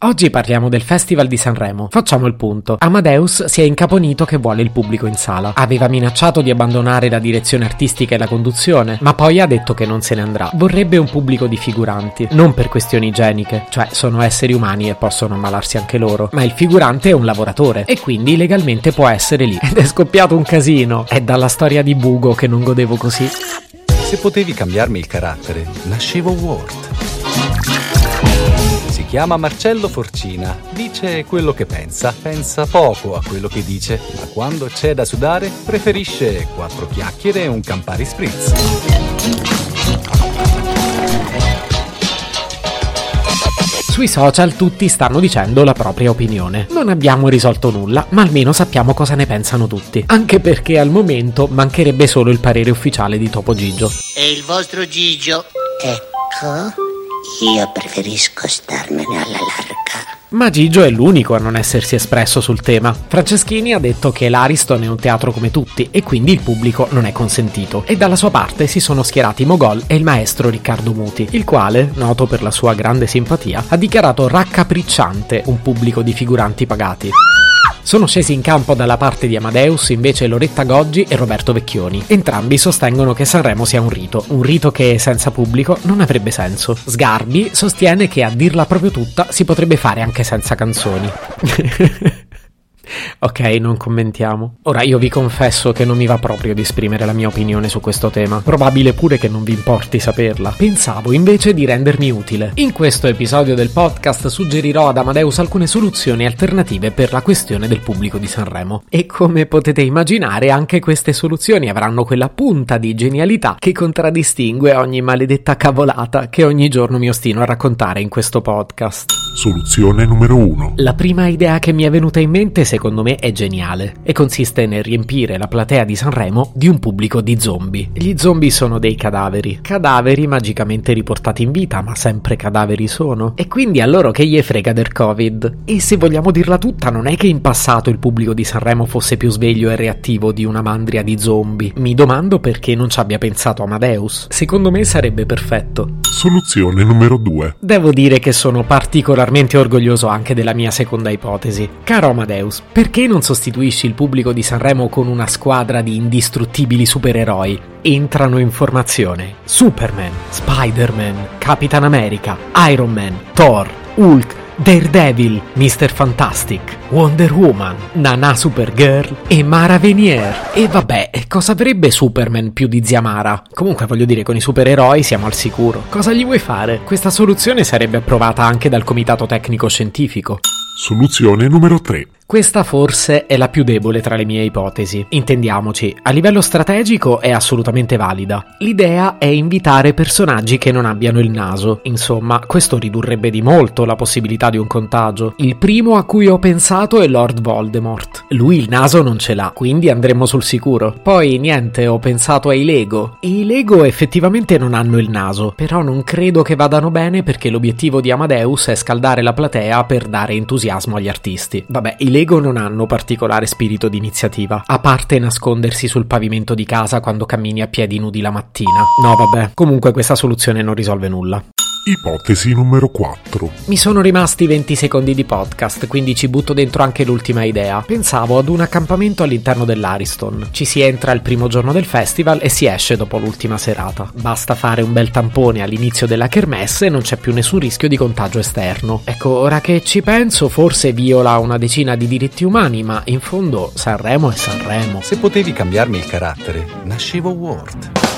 Oggi parliamo del Festival di Sanremo. Facciamo il punto. Amadeus si è incaponito che vuole il pubblico in sala. Aveva minacciato di abbandonare la direzione artistica e la conduzione, ma poi ha detto che non se ne andrà. Vorrebbe un pubblico di figuranti, non per questioni igieniche, cioè sono esseri umani e possono ammalarsi anche loro, ma il figurante è un lavoratore e quindi legalmente può essere lì. Ed è scoppiato un casino. È dalla storia di Bugo che non godevo così. Se potevi cambiarmi il carattere, nascevo Ward chiama Marcello Forcina. Dice quello che pensa, pensa poco a quello che dice, ma quando c'è da sudare preferisce quattro chiacchiere e un Campari Spritz. Sui social tutti stanno dicendo la propria opinione. Non abbiamo risolto nulla, ma almeno sappiamo cosa ne pensano tutti. Anche perché al momento mancherebbe solo il parere ufficiale di Topo Gigio. E il vostro Gigio? Ecco. Io preferisco starmene alla larga. Ma Gigio è l'unico a non essersi espresso sul tema. Franceschini ha detto che l'Ariston è un teatro come tutti e quindi il pubblico non è consentito. E dalla sua parte si sono schierati Mogol e il maestro Riccardo Muti, il quale, noto per la sua grande simpatia, ha dichiarato raccapricciante un pubblico di figuranti pagati. Sono scesi in campo dalla parte di Amadeus invece Loretta Goggi e Roberto Vecchioni. Entrambi sostengono che Sanremo sia un rito, un rito che senza pubblico non avrebbe senso. Sgarbi sostiene che a dirla proprio tutta si potrebbe fare anche senza canzoni. Ok, non commentiamo. Ora io vi confesso che non mi va proprio di esprimere la mia opinione su questo tema. Probabile pure che non vi importi saperla. Pensavo invece di rendermi utile. In questo episodio del podcast suggerirò ad Amadeus alcune soluzioni alternative per la questione del pubblico di Sanremo. E come potete immaginare, anche queste soluzioni avranno quella punta di genialità che contraddistingue ogni maledetta cavolata che ogni giorno mi ostino a raccontare in questo podcast. Soluzione numero 1. La prima idea che mi è venuta in mente, secondo me, è geniale e consiste nel riempire la platea di Sanremo di un pubblico di zombie. Gli zombie sono dei cadaveri, cadaveri magicamente riportati in vita, ma sempre cadaveri sono. E quindi a loro che gli frega del Covid? E se vogliamo dirla tutta, non è che in passato il pubblico di Sanremo fosse più sveglio e reattivo di una mandria di zombie. Mi domando perché non ci abbia pensato Amadeus. Secondo me sarebbe perfetto. Soluzione numero 2. Devo dire che sono particolarmente particolarmente orgoglioso anche della mia seconda ipotesi. Caro Amadeus, perché non sostituisci il pubblico di Sanremo con una squadra di indistruttibili supereroi? Entrano in formazione Superman, Spider-Man, Capitan America, Iron Man, Thor, Hulk, Daredevil, Mr. Fantastic, Wonder Woman, Nana Supergirl e Mara Venier. E vabbè, cosa avrebbe Superman più di zia Mara? Comunque voglio dire, con i supereroi siamo al sicuro. Cosa gli vuoi fare? Questa soluzione sarebbe approvata anche dal comitato tecnico scientifico. Soluzione numero 3. Questa forse è la più debole tra le mie ipotesi. Intendiamoci, a livello strategico è assolutamente valida. L'idea è invitare personaggi che non abbiano il naso. Insomma, questo ridurrebbe di molto la possibilità di un contagio. Il primo a cui ho pensato è Lord Voldemort. Lui il naso non ce l'ha, quindi andremo sul sicuro. Poi niente, ho pensato ai Lego. E i Lego effettivamente non hanno il naso, però non credo che vadano bene perché l'obiettivo di Amadeus è scaldare la platea per dare entusiasmo agli artisti. Vabbè, i Lego non hanno particolare spirito di iniziativa, a parte nascondersi sul pavimento di casa quando cammini a piedi nudi la mattina. No, vabbè, comunque questa soluzione non risolve nulla. Ipotesi numero 4. Mi sono rimasti 20 secondi di podcast, quindi ci butto dentro anche l'ultima idea. Pensavo ad un accampamento all'interno dell'Ariston. Ci si entra il primo giorno del festival e si esce dopo l'ultima serata. Basta fare un bel tampone all'inizio della kermesse e non c'è più nessun rischio di contagio esterno. Ecco, ora che ci penso, forse viola una decina di diritti umani, ma in fondo Sanremo è Sanremo. Se potevi cambiarmi il carattere, nascevo Ward.